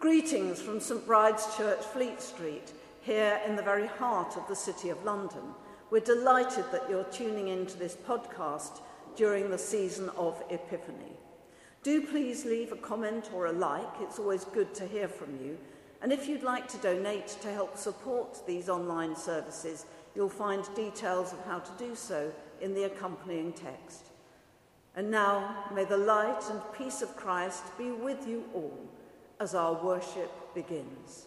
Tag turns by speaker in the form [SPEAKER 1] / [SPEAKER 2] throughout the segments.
[SPEAKER 1] Greetings from St Bride's Church, Fleet Street, here in the very heart of the City of London. We're delighted that you're tuning in to this podcast during the season of Epiphany. Do please leave a comment or a like, it's always good to hear from you. And if you'd like to donate to help support these online services, you'll find details of how to do so in the accompanying text. And now, may the light and peace of Christ be with you all as our worship begins.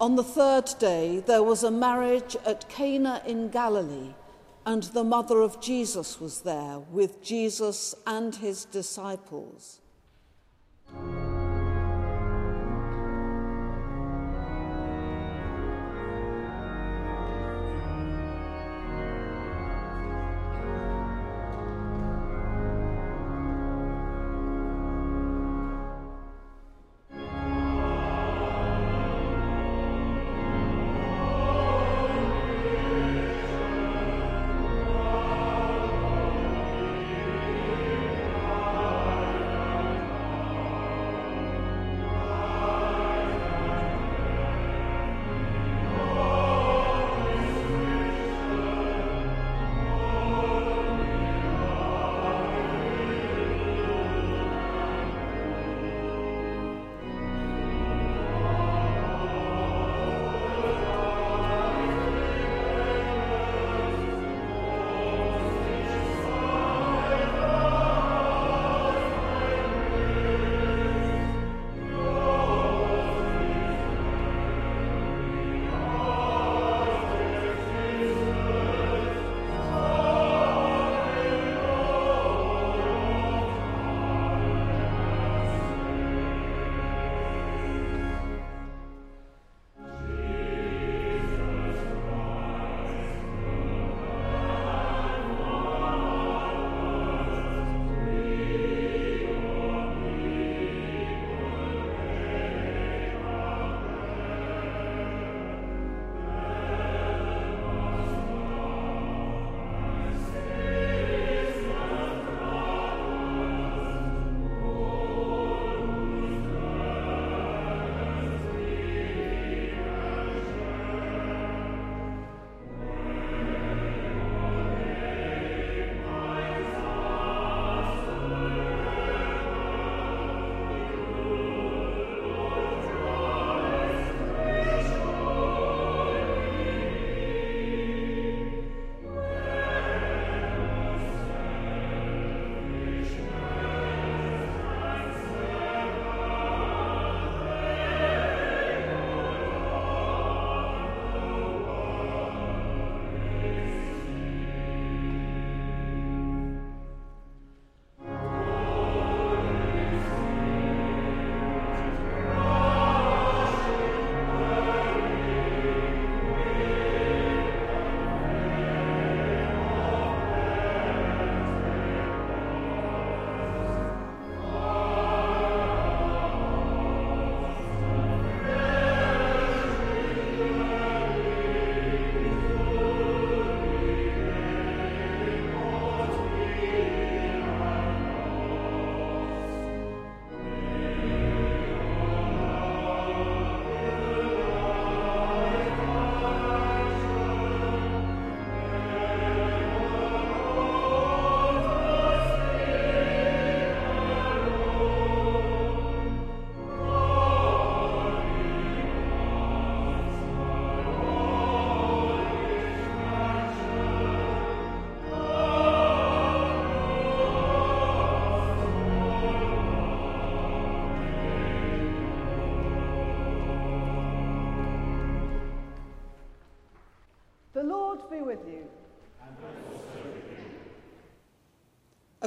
[SPEAKER 1] On the third day, there was a marriage at Cana in Galilee, and the mother of Jesus was there with Jesus and his disciples.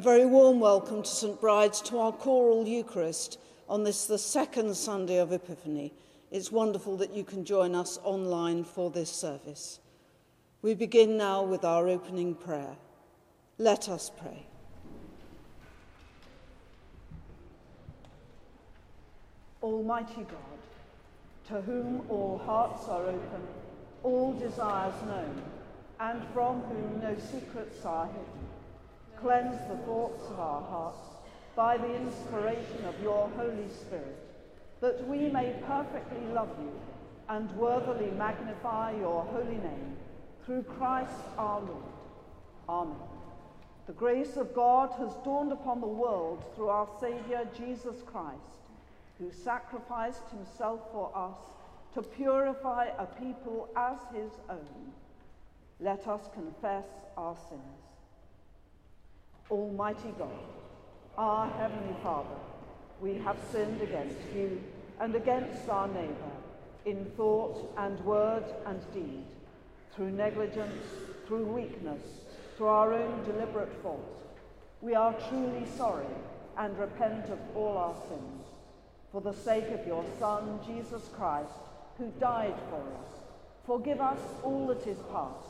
[SPEAKER 1] Very warm welcome to St Bride's to our choral Eucharist on this, the second Sunday of Epiphany. It's wonderful that you can join us online for this service. We begin now with our opening prayer. Let us pray. Almighty God, to whom all hearts are open, all desires known, and from whom no secrets are hidden, Cleanse the thoughts of our hearts, by the inspiration of your Holy Spirit, that we may perfectly love you and worthily magnify your holy name through Christ our Lord. Amen. The grace of God has dawned upon the world through our Saviour Jesus Christ, who sacrificed himself for us to purify a people as his own. Let us confess our sins. Almighty God, our Heavenly Father, we have sinned against you and against our neighbour in thought and word and deed, through negligence, through weakness, through our own deliberate fault. We are truly sorry and repent of all our sins. For the sake of your Son, Jesus Christ, who died for us, forgive us all that is past,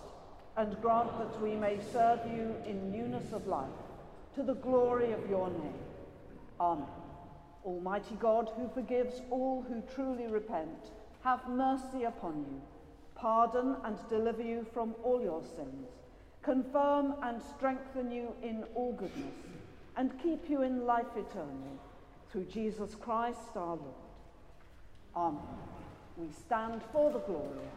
[SPEAKER 1] and grant that we may serve you in newness of life to the glory of your name. Amen. Almighty God, who forgives all who truly repent, have mercy upon you, pardon and deliver you from all your sins, confirm and strengthen you in all goodness, and keep you in life eternal, through Jesus Christ our Lord. Amen. We stand for the Gloria.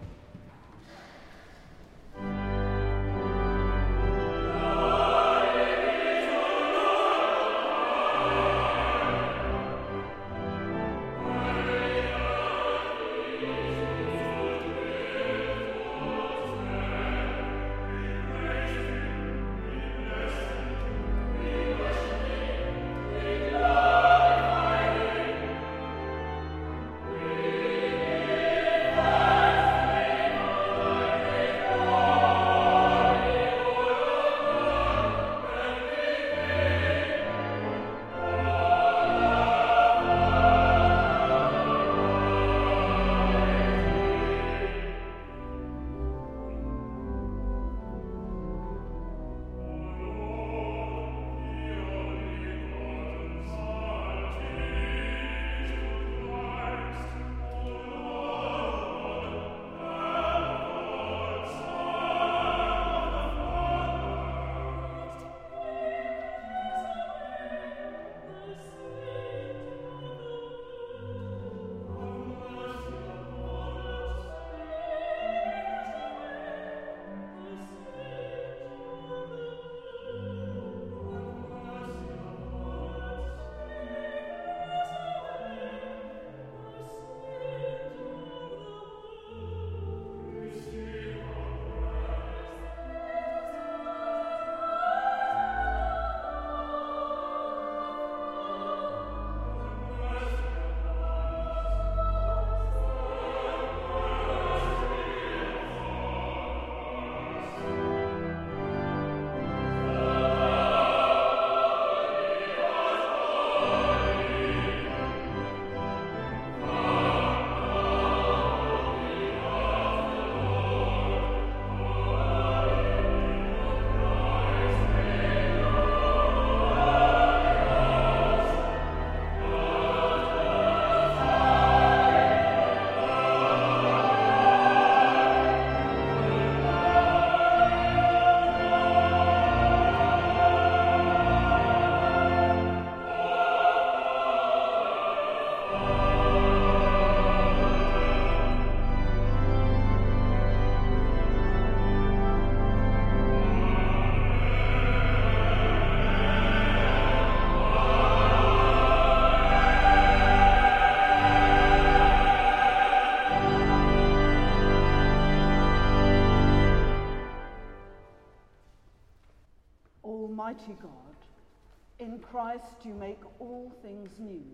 [SPEAKER 1] Christ you make all things new.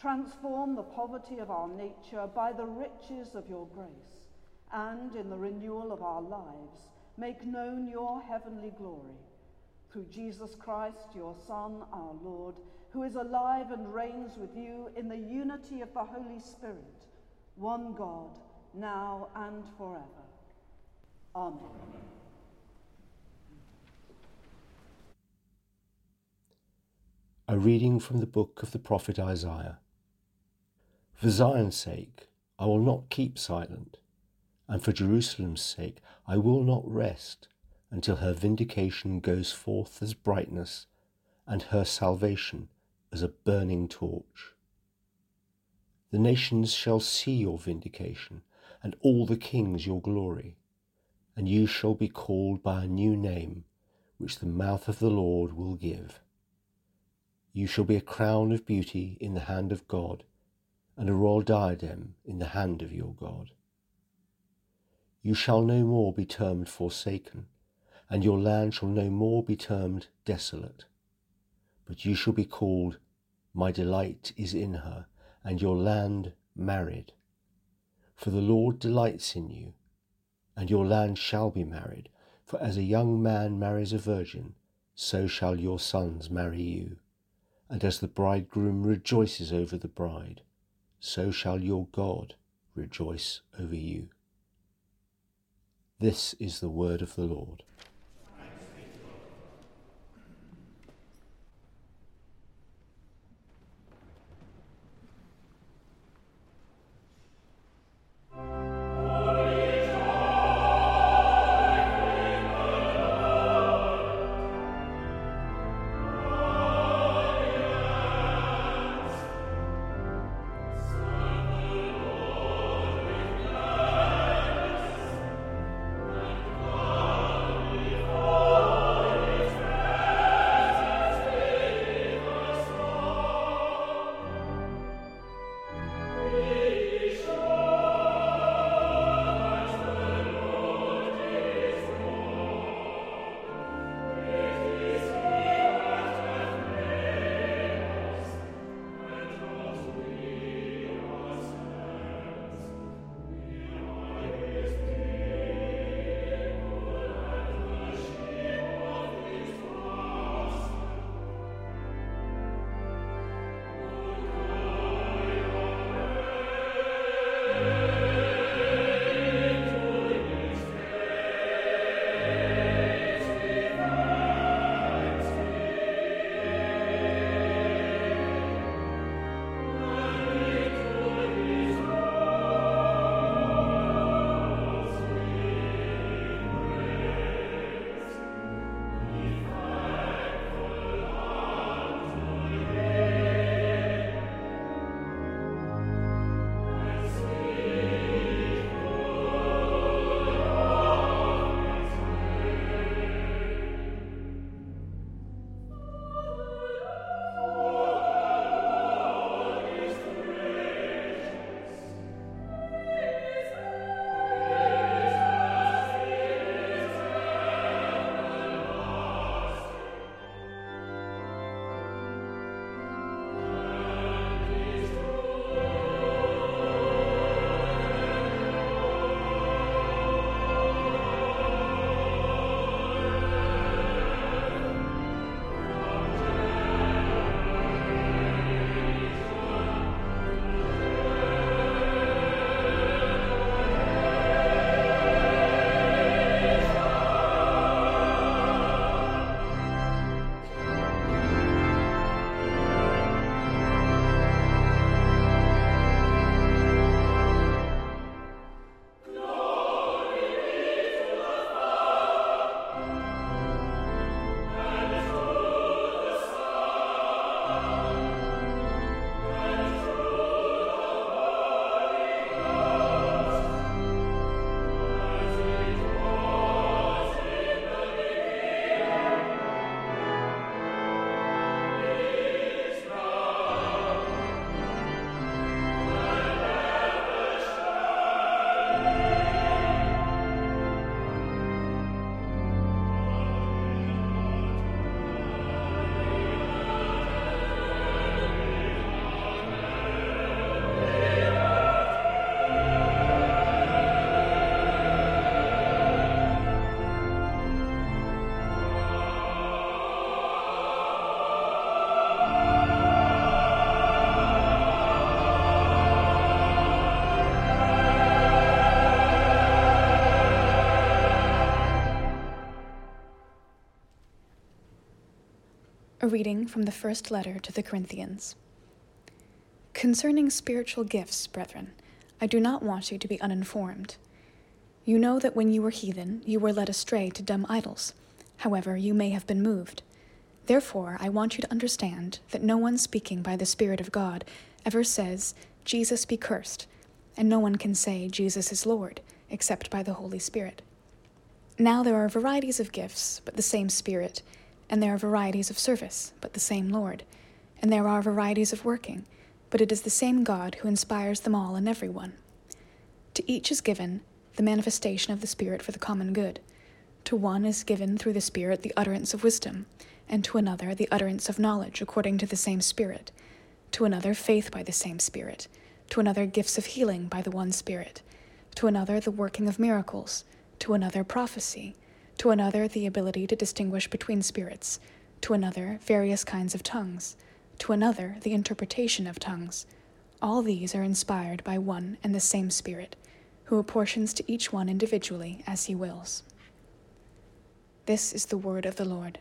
[SPEAKER 1] Transform the poverty of our nature by the riches of your grace, and in the renewal of our lives, make known your heavenly glory. Through Jesus Christ, your Son, our Lord, who is alive and reigns with you in the unity of the Holy Spirit, one God, now and forever. Amen.
[SPEAKER 2] A reading from the book of the prophet Isaiah. For Zion's sake, I will not keep silent, and for Jerusalem's sake, I will not rest until her vindication goes forth as brightness and her salvation as a burning torch. The nations shall see your vindication, and all the kings your glory, and you shall be called by a new name, which the mouth of the Lord will give. You shall be a crown of beauty in the hand of God, and a royal diadem in the hand of your God. You shall no more be termed forsaken, and your land shall no more be termed desolate. But you shall be called, My delight is in her, and your land married. For the Lord delights in you, and your land shall be married. For as a young man marries a virgin, so shall your sons marry you. And as the bridegroom rejoices over the bride, so shall your God rejoice over you. This is the word of the Lord.
[SPEAKER 3] A reading from the first letter to the Corinthians. Concerning spiritual gifts, brethren, I do not want you to be uninformed. You know that when you were heathen, you were led astray to dumb idols. However, you may have been moved. Therefore, I want you to understand that no one speaking by the Spirit of God ever says, Jesus be cursed, and no one can say, Jesus is Lord, except by the Holy Spirit. Now there are varieties of gifts, but the same Spirit, and there are varieties of service, but the same Lord, and there are varieties of working, but it is the same God who inspires them all and every one. To each is given the manifestation of the Spirit for the common good. To one is given through the Spirit the utterance of wisdom and to another the utterance of knowledge according to the same Spirit, to another faith by the same Spirit, to another gifts of healing by the one Spirit, to another the working of miracles, to another prophecy, to another the ability to distinguish between spirits, to another various kinds of tongues, to another the interpretation of tongues. All these are inspired by one and the same Spirit, who apportions to each one individually as he wills. This is the word of the Lord.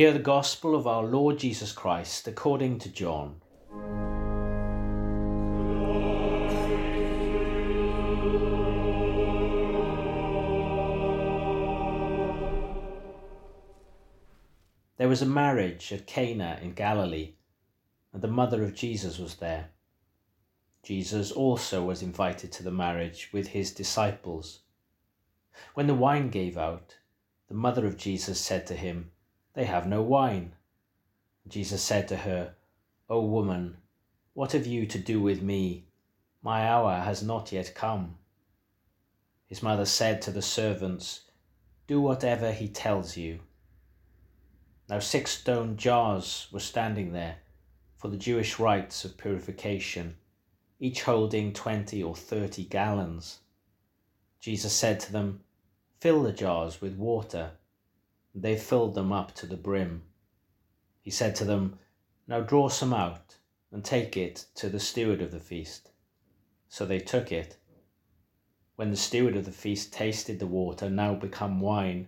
[SPEAKER 4] Hear the gospel of our Lord Jesus Christ according to John. There was a marriage at Cana in Galilee, and the mother of Jesus was there. Jesus also was invited to the marriage with his disciples. When the wine gave out, the mother of Jesus said to him, they have no wine. Jesus said to her, O woman, what have you to do with me? My hour has not yet come. His mother said to the servants, Do whatever he tells you. Now six stone jars were standing there for the Jewish rites of purification, each holding twenty or thirty gallons. Jesus said to them, Fill the jars with water. They filled them up to the brim. He said to them, Now draw some out, and take it to the steward of the feast. So they took it. When the steward of the feast tasted the water now become wine,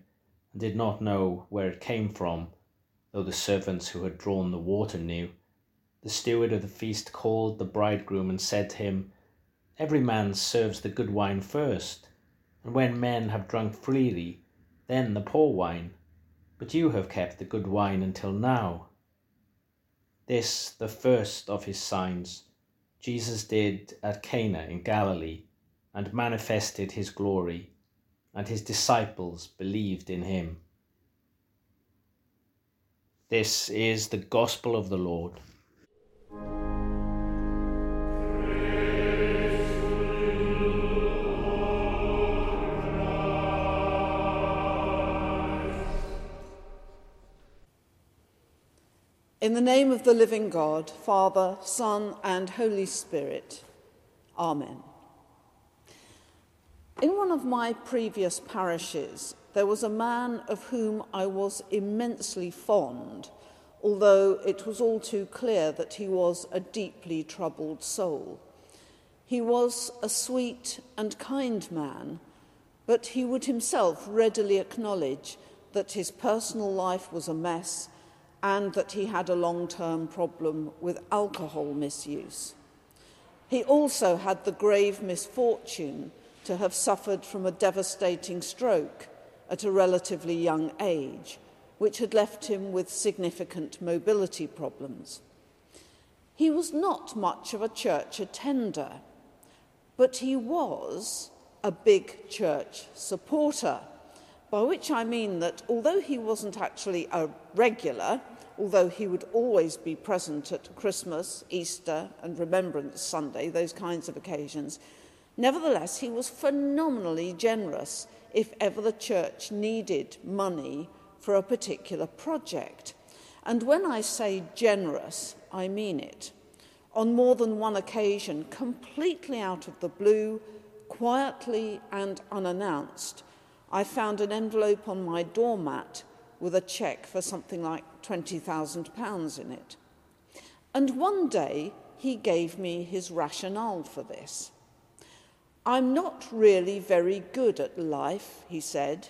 [SPEAKER 4] and did not know where it came from, though the servants who had drawn the water knew, the steward of the feast called the bridegroom and said to him, Every man serves the good wine first, and when men have drunk freely, then the poor wine. But you have kept the good wine until now. This, the first of his signs, Jesus did at Cana in Galilee, and manifested his glory, and his disciples believed in him. This is the gospel of the Lord.
[SPEAKER 1] In the name of the living God, Father, Son, and Holy Spirit. Amen. In one of my previous parishes, there was a man of whom I was immensely fond, although it was all too clear that he was a deeply troubled soul. He was a sweet and kind man, but he would himself readily acknowledge that his personal life was a mess and that he had a long term problem with alcohol misuse. He also had the grave misfortune to have suffered from a devastating stroke at a relatively young age, which had left him with significant mobility problems. He was not much of a church attender, but he was a big church supporter, by which I mean that although he wasn't actually a regular, although he would always be present at Christmas, Easter, and Remembrance Sunday, those kinds of occasions, nevertheless, he was phenomenally generous if ever the church needed money for a particular project. And when I say generous, I mean it. On more than one occasion, completely out of the blue, quietly and unannounced, I found an envelope on my doormat with a cheque for something like £20,000 in it. And one day he gave me his rationale for this. I'm not really very good at life, he said.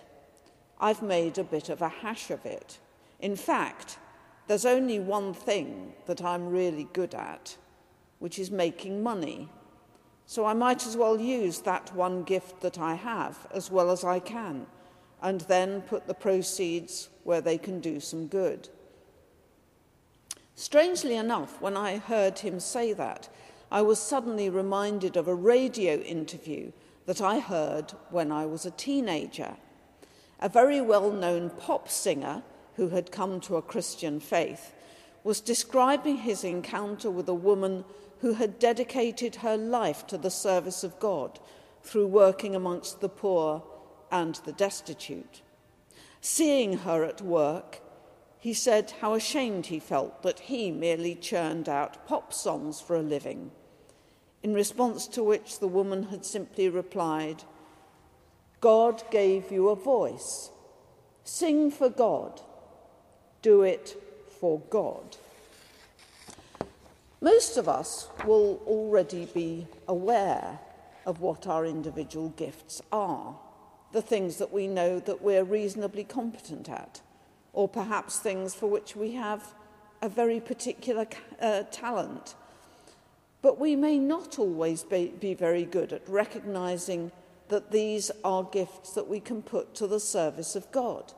[SPEAKER 1] I've made a bit of a hash of it. In fact, there's only one thing that I'm really good at, which is making money. So I might as well use that one gift that I have as well as I can and then put the proceeds where they can do some good. Strangely enough, when I heard him say that, I was suddenly reminded of a radio interview that I heard when I was a teenager. A very well known pop singer who had come to a Christian faith was describing his encounter with a woman who had dedicated her life to the service of God through working amongst the poor and the destitute. Seeing her at work, he said how ashamed he felt that he merely churned out pop songs for a living. In response to which the woman had simply replied, God gave you a voice. Sing for God. Do it for God. Most of us will already be aware of what our individual gifts are the things that we know that we're reasonably competent at, or perhaps things for which we have a very particular uh, talent. But we may not always be, be very good at recognizing that these are gifts that we can put to the service of God,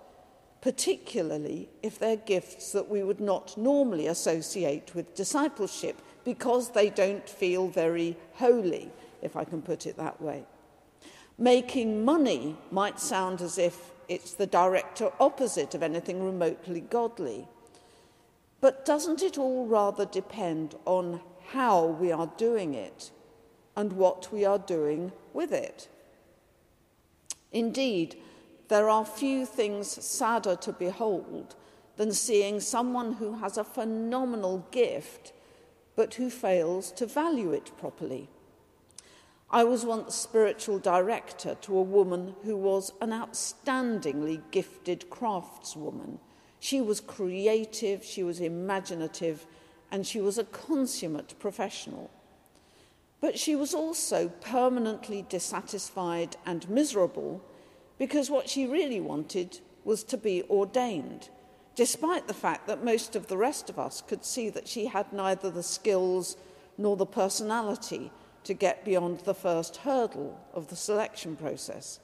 [SPEAKER 1] particularly if they're gifts that we would not normally associate with discipleship because they don't feel very holy, if I can put it that way. Making money might sound as if it's the direct opposite of anything remotely godly. But doesn't it all rather depend on how we are doing it and what we are doing with it? Indeed, there are few things sadder to behold than seeing someone who has a phenomenal gift but who fails to value it properly. I was once spiritual director to a woman who was an outstandingly gifted craftswoman. She was creative, she was imaginative, and she was a consummate professional. But she was also permanently dissatisfied and miserable because what she really wanted was to be ordained, despite the fact that most of the rest of us could see that she had neither the skills nor the personality to get beyond the first hurdle of the selection process.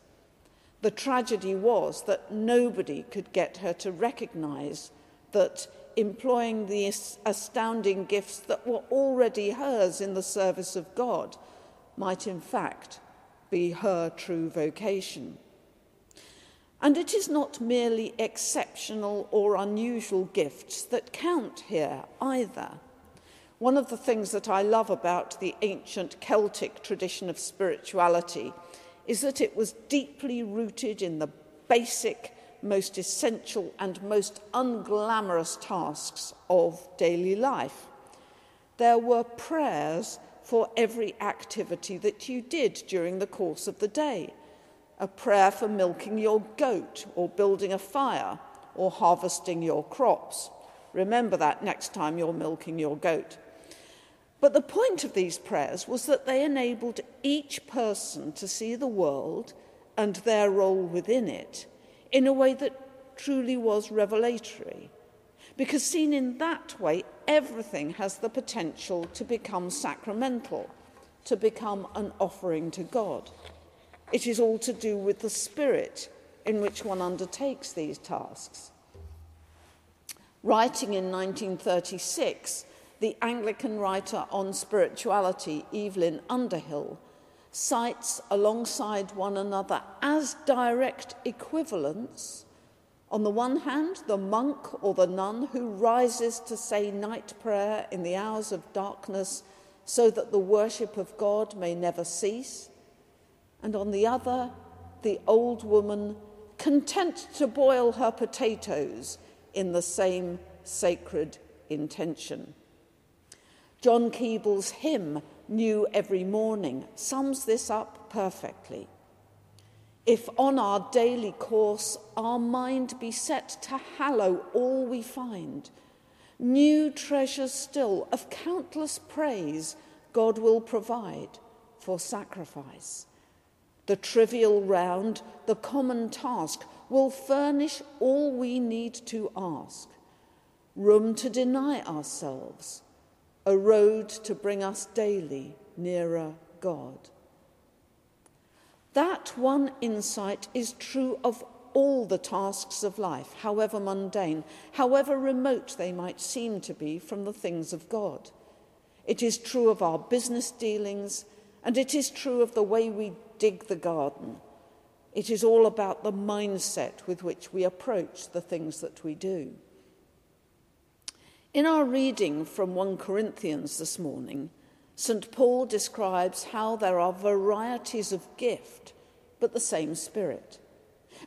[SPEAKER 1] The tragedy was that nobody could get her to recognize that employing the astounding gifts that were already hers in the service of God might in fact be her true vocation. And it is not merely exceptional or unusual gifts that count here either. One of the things that I love about the ancient Celtic tradition of spirituality is that it was deeply rooted in the basic, most essential, and most unglamorous tasks of daily life. There were prayers for every activity that you did during the course of the day a prayer for milking your goat or building a fire or harvesting your crops. Remember that next time you're milking your goat. But the point of these prayers was that they enabled each person to see the world and their role within it in a way that truly was revelatory. Because seen in that way, everything has the potential to become sacramental, to become an offering to God. It is all to do with the spirit in which one undertakes these tasks. Writing in 1936, the Anglican writer on spirituality, Evelyn Underhill, cites alongside one another as direct equivalents, on the one hand, the monk or the nun who rises to say night prayer in the hours of darkness so that the worship of God may never cease, and on the other, the old woman content to boil her potatoes in the same sacred intention. John Keble's hymn, New Every Morning, sums this up perfectly. If on our daily course our mind be set to hallow all we find, new treasures still of countless praise God will provide for sacrifice. The trivial round, the common task, will furnish all we need to ask. Room to deny ourselves, a road to bring us daily nearer God. That one insight is true of all the tasks of life, however mundane, however remote they might seem to be from the things of God. It is true of our business dealings, and it is true of the way we dig the garden. It is all about the mindset with which we approach the things that we do. In our reading from 1 Corinthians this morning, St. Paul describes how there are varieties of gift, but the same Spirit.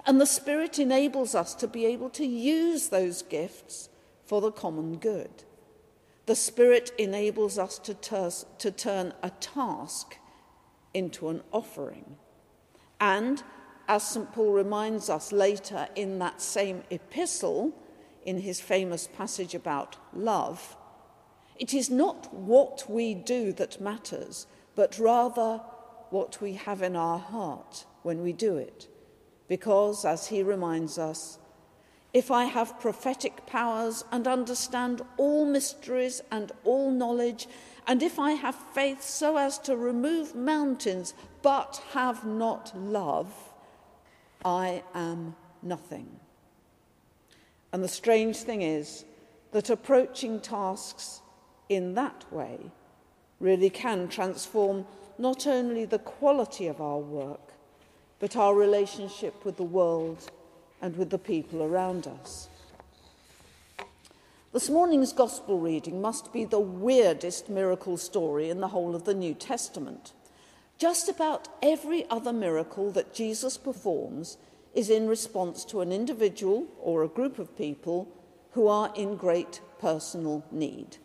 [SPEAKER 1] And the Spirit enables us to be able to use those gifts for the common good. The Spirit enables us to, ter- to turn a task into an offering. And, as St. Paul reminds us later in that same epistle, in his famous passage about love, it is not what we do that matters, but rather what we have in our heart when we do it. Because, as he reminds us, if I have prophetic powers and understand all mysteries and all knowledge, and if I have faith so as to remove mountains but have not love, I am nothing. And the strange thing is that approaching tasks in that way really can transform not only the quality of our work, but our relationship with the world and with the people around us. This morning's Gospel reading must be the weirdest miracle story in the whole of the New Testament. Just about every other miracle that Jesus performs is in response to an individual or a group of people who are in great personal need.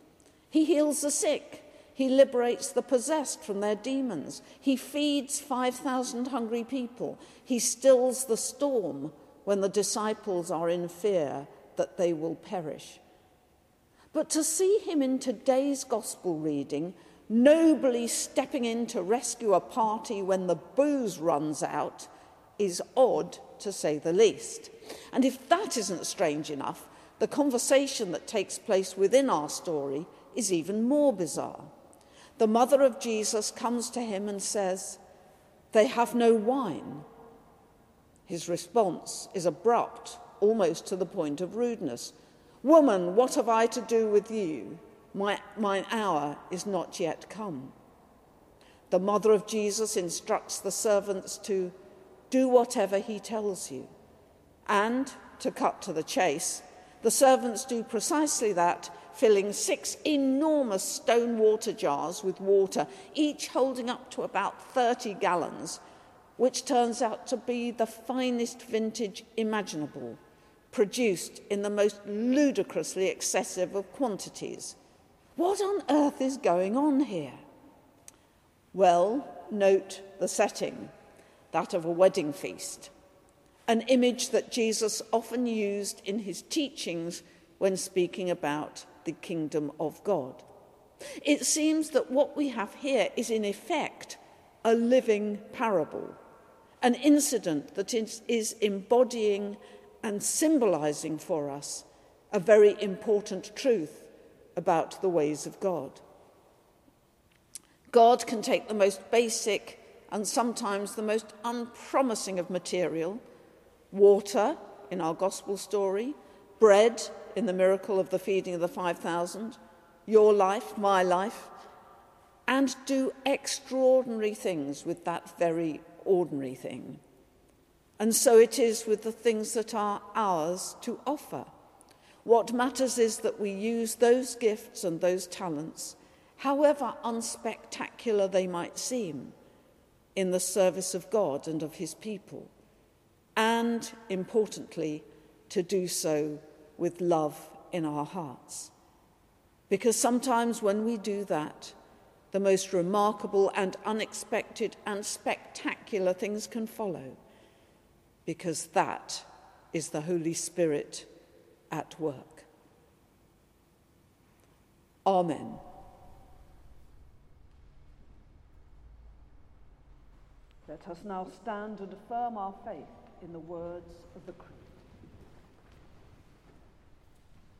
[SPEAKER 1] He heals the sick. He liberates the possessed from their demons. He feeds 5,000 hungry people. He stills the storm when the disciples are in fear that they will perish. But to see him in today's gospel reading, nobly stepping in to rescue a party when the booze runs out, is odd to say the least. And if that isn't strange enough, the conversation that takes place within our story is even more bizarre. The mother of Jesus comes to him and says, They have no wine. His response is abrupt, almost to the point of rudeness. Woman, what have I to do with you? My, mine hour is not yet come. The mother of Jesus instructs the servants to do whatever he tells you. And, to cut to the chase, the servants do precisely that, filling six enormous stone water jars with water, each holding up to about 30 gallons, which turns out to be the finest vintage imaginable, produced in the most ludicrously excessive of quantities. What on earth is going on here? Well, note the setting, that of a wedding feast, an image that Jesus often used in his teachings when speaking about the kingdom of God. It seems that what we have here is, in effect, a living parable, an incident that is, embodying and symbolizing for us a very important truth about the ways of God. God can take the most basic and sometimes the most unpromising of material, water in our gospel story, bread in the miracle of the feeding of the 5,000, your life, my life, and do extraordinary things with that very ordinary thing. And so it is with the things that are ours to offer. What matters is that we use those gifts and those talents, however unspectacular they might seem, in the service of God and of his people. And importantly, to do so with love in our hearts. Because sometimes when we do that, the most remarkable and unexpected and spectacular things can follow, because that is the Holy Spirit at work. Amen. Let us now stand and affirm our faith in the words of the Creed.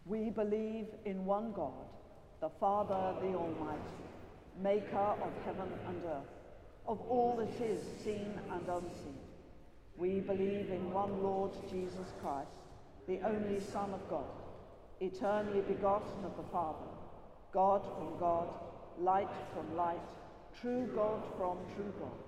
[SPEAKER 1] We believe in one God, the Father, the Almighty, maker of heaven and earth, of all that is seen and unseen. We believe in one Lord Jesus Christ, the only Son of God, eternally begotten of the Father, God from God, light from light, true God from true God,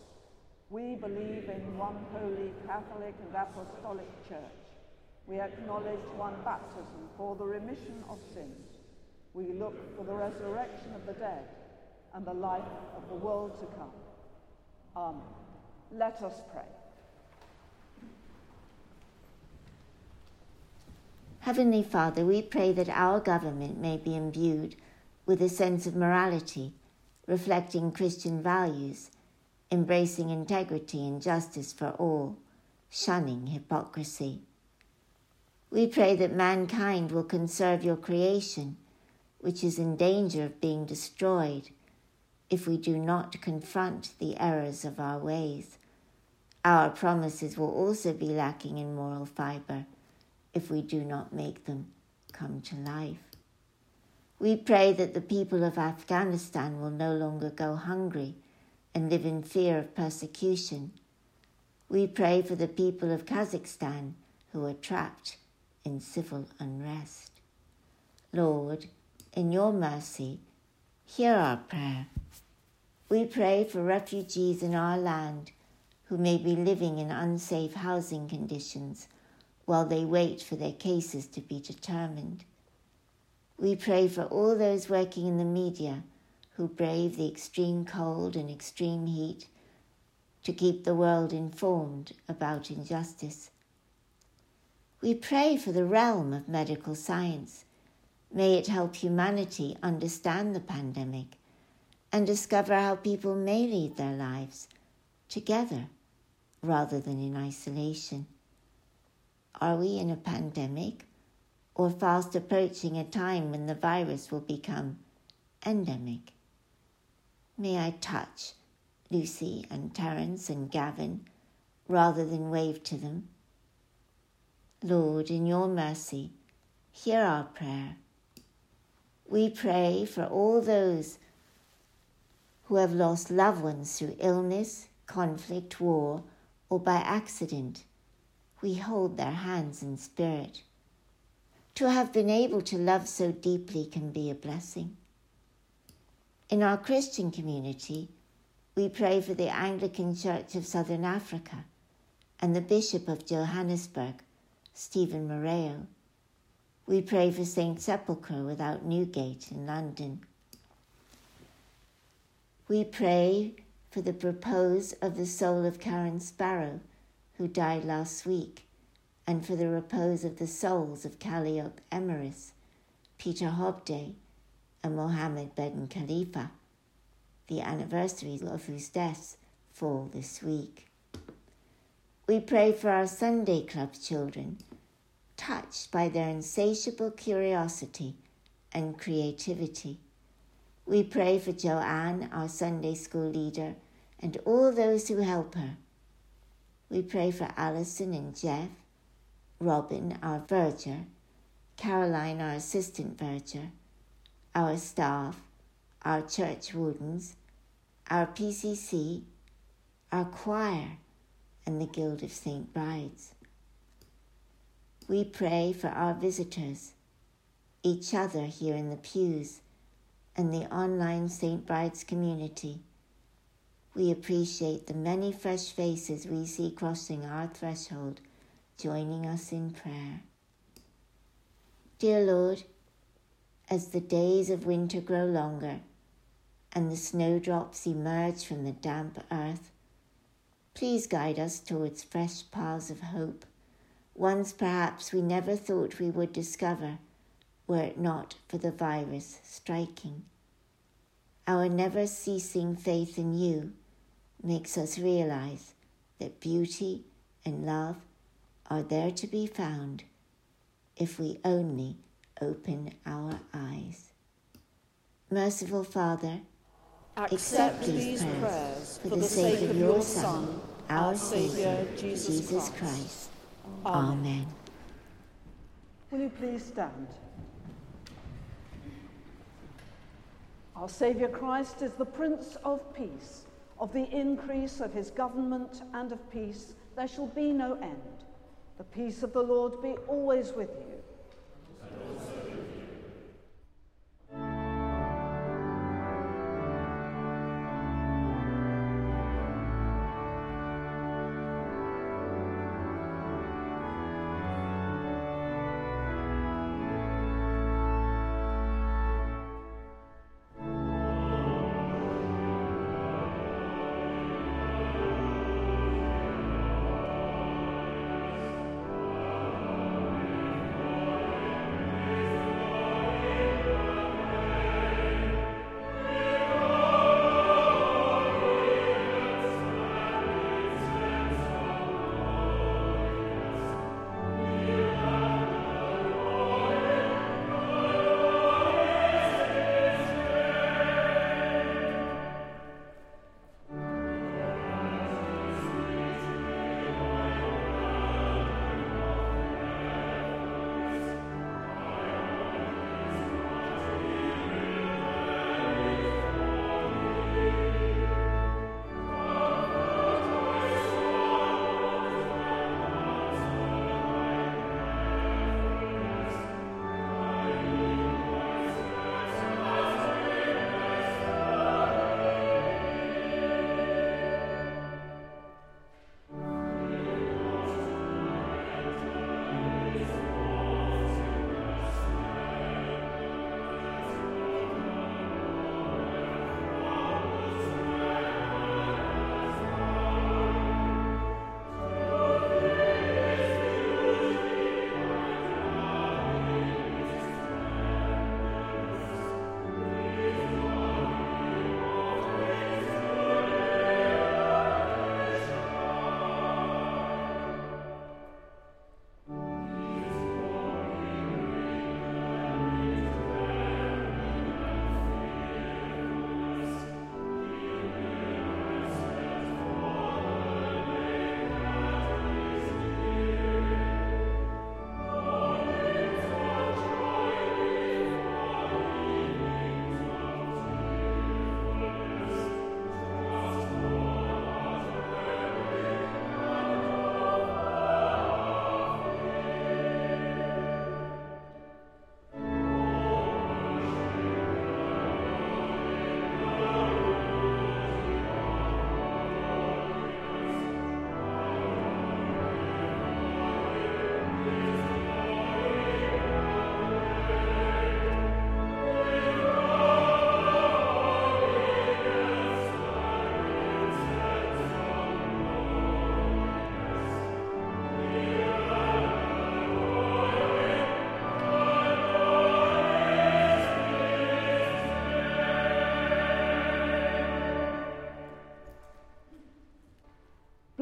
[SPEAKER 1] We believe in one holy Catholic and Apostolic Church. We acknowledge one baptism for the remission of sins we look for the resurrection of the dead and the life of the world to come. Amen. Let us pray.
[SPEAKER 5] Heavenly Father, we pray that our government may be imbued with a sense of morality, reflecting Christian values, embracing integrity and justice for all, shunning hypocrisy. We pray that mankind will conserve your creation which is in danger of being destroyed if we do not confront the errors of our ways. Our promises will also be lacking in moral fiber if we do not make them come to life. We pray that the people of Afghanistan will no longer go hungry and live in fear of persecution. We pray for the people of Kazakhstan who are trapped in civil unrest. Lord, in your mercy, hear our prayer. We pray for refugees in our land who may be living in unsafe housing conditions while they wait for their cases to be determined. We pray for all those working in the media who brave the extreme cold and extreme heat to keep the world informed about injustice. We pray for the realm of medical science. May it help humanity understand the pandemic and discover how people may lead their lives together rather than in isolation. Are we in a pandemic or fast approaching a time when the virus will become endemic? May I touch Lucy and Terence and Gavin rather than wave to them? Lord, in your mercy, hear our prayer. We pray for all those who have lost loved ones through illness, conflict, war, or by accident. We hold their hands in spirit. To have been able to love so deeply can be a blessing. In our Christian community, we pray for the Anglican Church of Southern Africa and the Bishop of Johannesburg, Stephen Moreo. We pray for St. Sepulchre without Newgate in London. We pray for the repose of the soul of Karen Sparrow, who died last week, and for the repose of the souls of Calliope Emmerys, Peter Hobday, and Mohammed bin Khalifa, the anniversaries of whose deaths fall this week. We pray for our Sunday Club children, touched by their insatiable curiosity and creativity. We pray for Joanne, our Sunday school leader, and all those who help her. We pray for Alison and Jeff, Robin, our verger, Caroline, our assistant verger, our staff, our church wardens, our PCC, our choir, and the Guild of St. Brides. We pray for our visitors, each other here in the pews, and the online St. Brides community. We appreciate the many fresh faces we see crossing our threshold, joining us in prayer. Dear Lord, as the days of winter grow longer and the snowdrops emerge from the damp earth, please guide us towards fresh paths of hope, ones perhaps we never thought we would discover were it not for the virus striking. Our never ceasing faith in you makes us realize that beauty and love are there to be found if we only open our eyes. Merciful Father, accept these prayers for the sake of your Son, our Saviour, Jesus Christ. Amen.
[SPEAKER 1] Will you please stand? Our Saviour Christ is the Prince of Peace. Of the increase of his government and of peace there shall be no end. The peace of the Lord be always with you.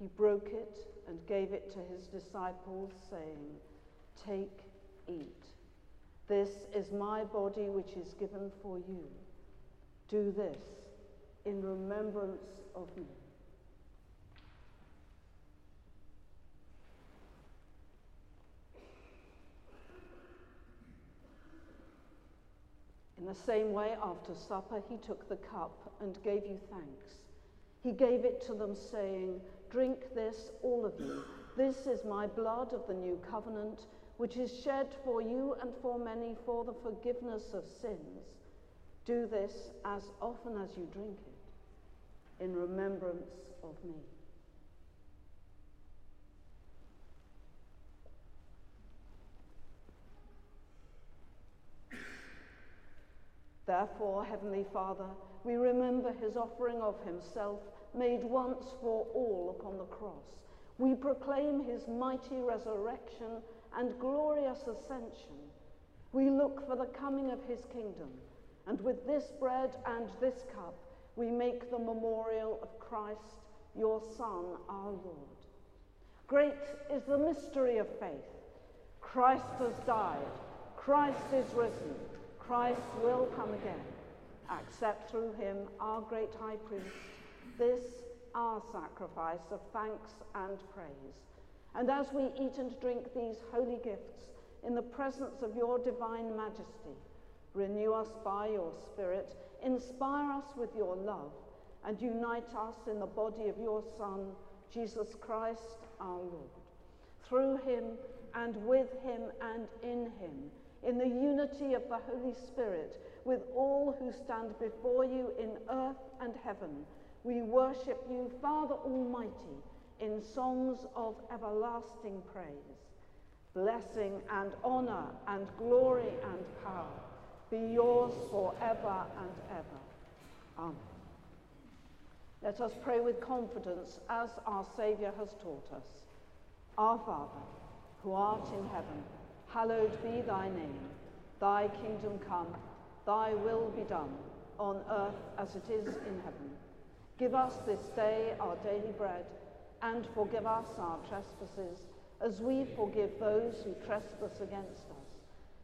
[SPEAKER 1] He broke it and gave it to his disciples, saying, Take, eat. This is my body which is given for you. Do this in remembrance of me. In the same way, after supper, he took the cup and gave you thanks. He gave it to them, saying, Drink this, all of you. This is my blood of the new covenant, which is shed for you and for many for the forgiveness of sins. Do this as often as you drink it, in remembrance of me. Therefore, Heavenly Father, we remember his offering of himself made once for all upon the cross. We proclaim his mighty resurrection and glorious ascension. We look for the coming of his kingdom, and with this bread and this cup, we make the memorial of Christ, your Son, our Lord. Great is the mystery of faith. Christ has died, Christ is risen. Christ will come again. Accept through him, our great high priest, this our sacrifice of thanks and praise. And as we eat and drink these holy gifts in the presence of your divine majesty, renew us by your Spirit, inspire us with your love, and unite us in the body of your Son, Jesus Christ our Lord. Through him and with him and in him, in the unity of the Holy Spirit, with all who stand before you in earth and heaven, we worship you, Father Almighty, in songs of everlasting praise. Blessing and honor and glory and power be yours forever and ever. Amen. Let us pray with confidence as our Saviour has taught us. Our Father, who art in heaven, Hallowed be thy name. Thy kingdom come, thy will be done, on earth as it is in heaven. Give us this day our daily bread, and forgive us our trespasses, as we forgive those who trespass against us.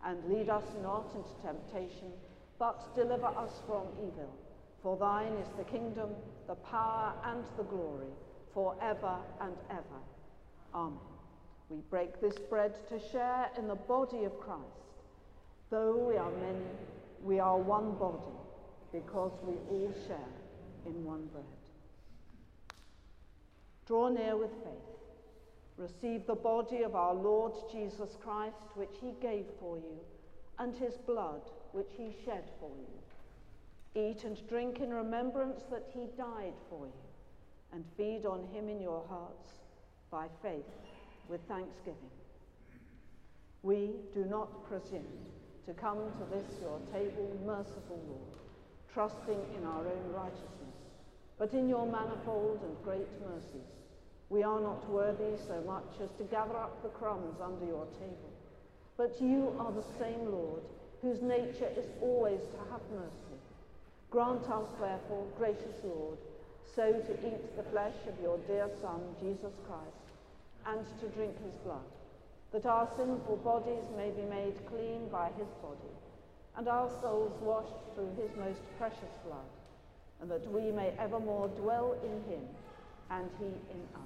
[SPEAKER 1] And lead us not into temptation, but deliver us from evil. For thine is the kingdom, the power, and the glory, for ever and ever. Amen. We break this bread to share in the body of Christ. Though we are many, we are one body because we all share in one bread. Draw near with faith. Receive the body of our Lord Jesus Christ, which he gave for you, and his blood, which he shed for you. Eat and drink in remembrance that he died for you, and feed on him in your hearts by faith with thanksgiving. We do not presume to come to this your table, merciful Lord, trusting in our own righteousness, but in your manifold and great mercies. We are not worthy so much as to gather up the crumbs under your table, but you are the same Lord, whose nature is always to have mercy. Grant us, therefore, gracious Lord, so to eat the flesh of your dear Son, Jesus Christ and to drink his blood, that our sinful bodies may be made clean by his body, and our souls washed through his most precious blood, and that we may evermore dwell in him and he in us.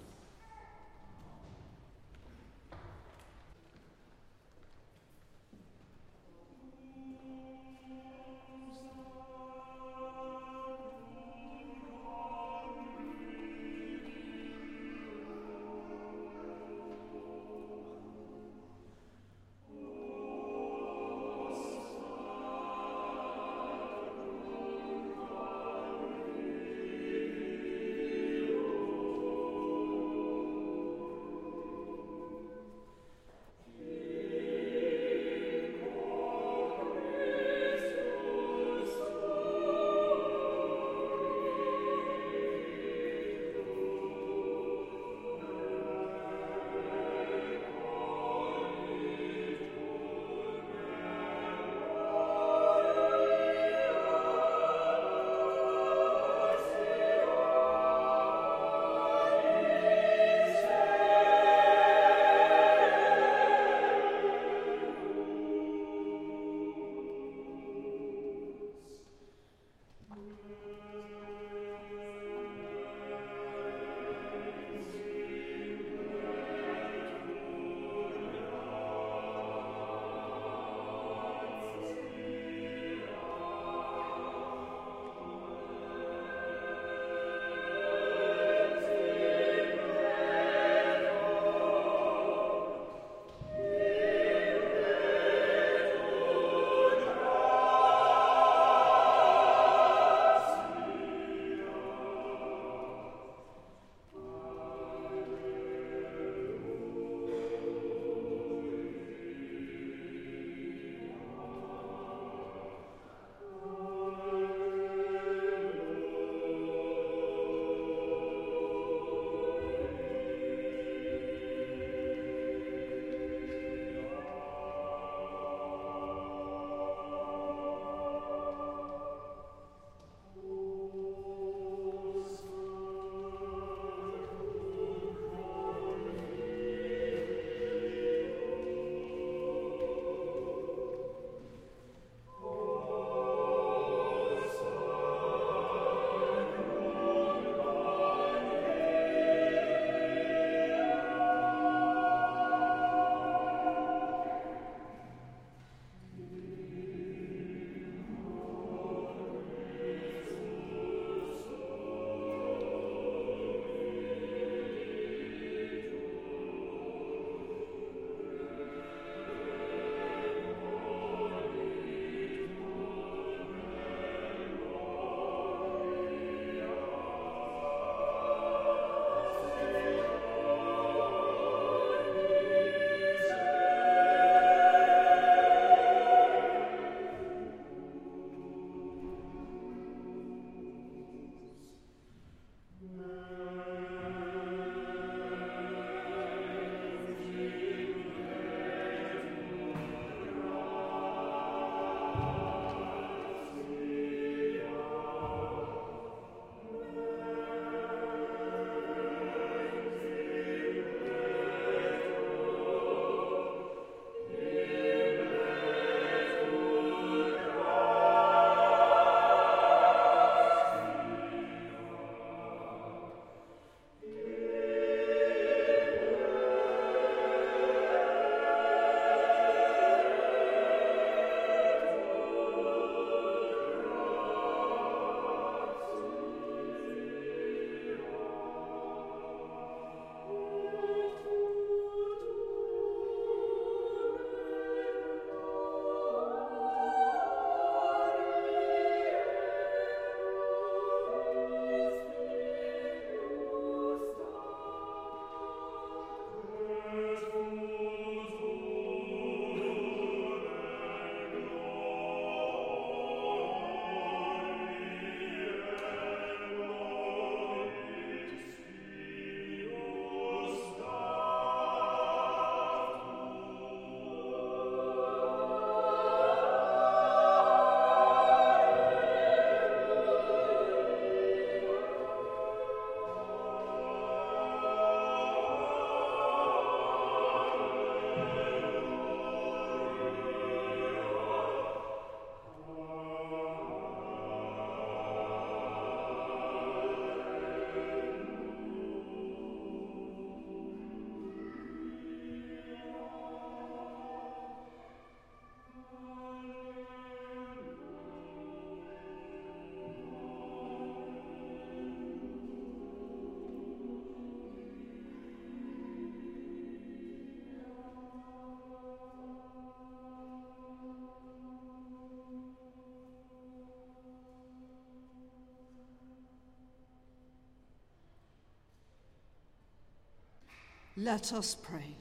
[SPEAKER 1] Let us pray.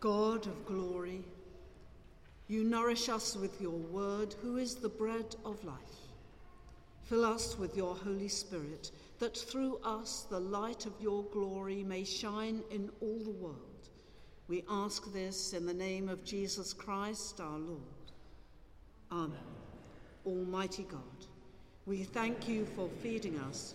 [SPEAKER 1] God of glory, you nourish us with your word, who is the bread of life. Fill us with your Holy Spirit, that through us the light of your glory may shine in all the world. We ask this in the name of Jesus Christ our Lord. Amen. Almighty God, we thank you for feeding us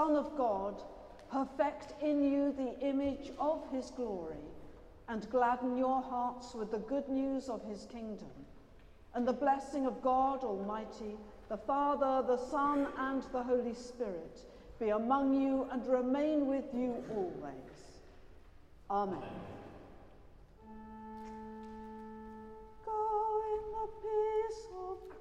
[SPEAKER 1] Son of God, perfect in you the image of his glory, and gladden your hearts with the good news of his kingdom. And the blessing of God Almighty, the Father, the Son, and the Holy Spirit be among you and remain with you always. Amen. Go in the peace of Christ.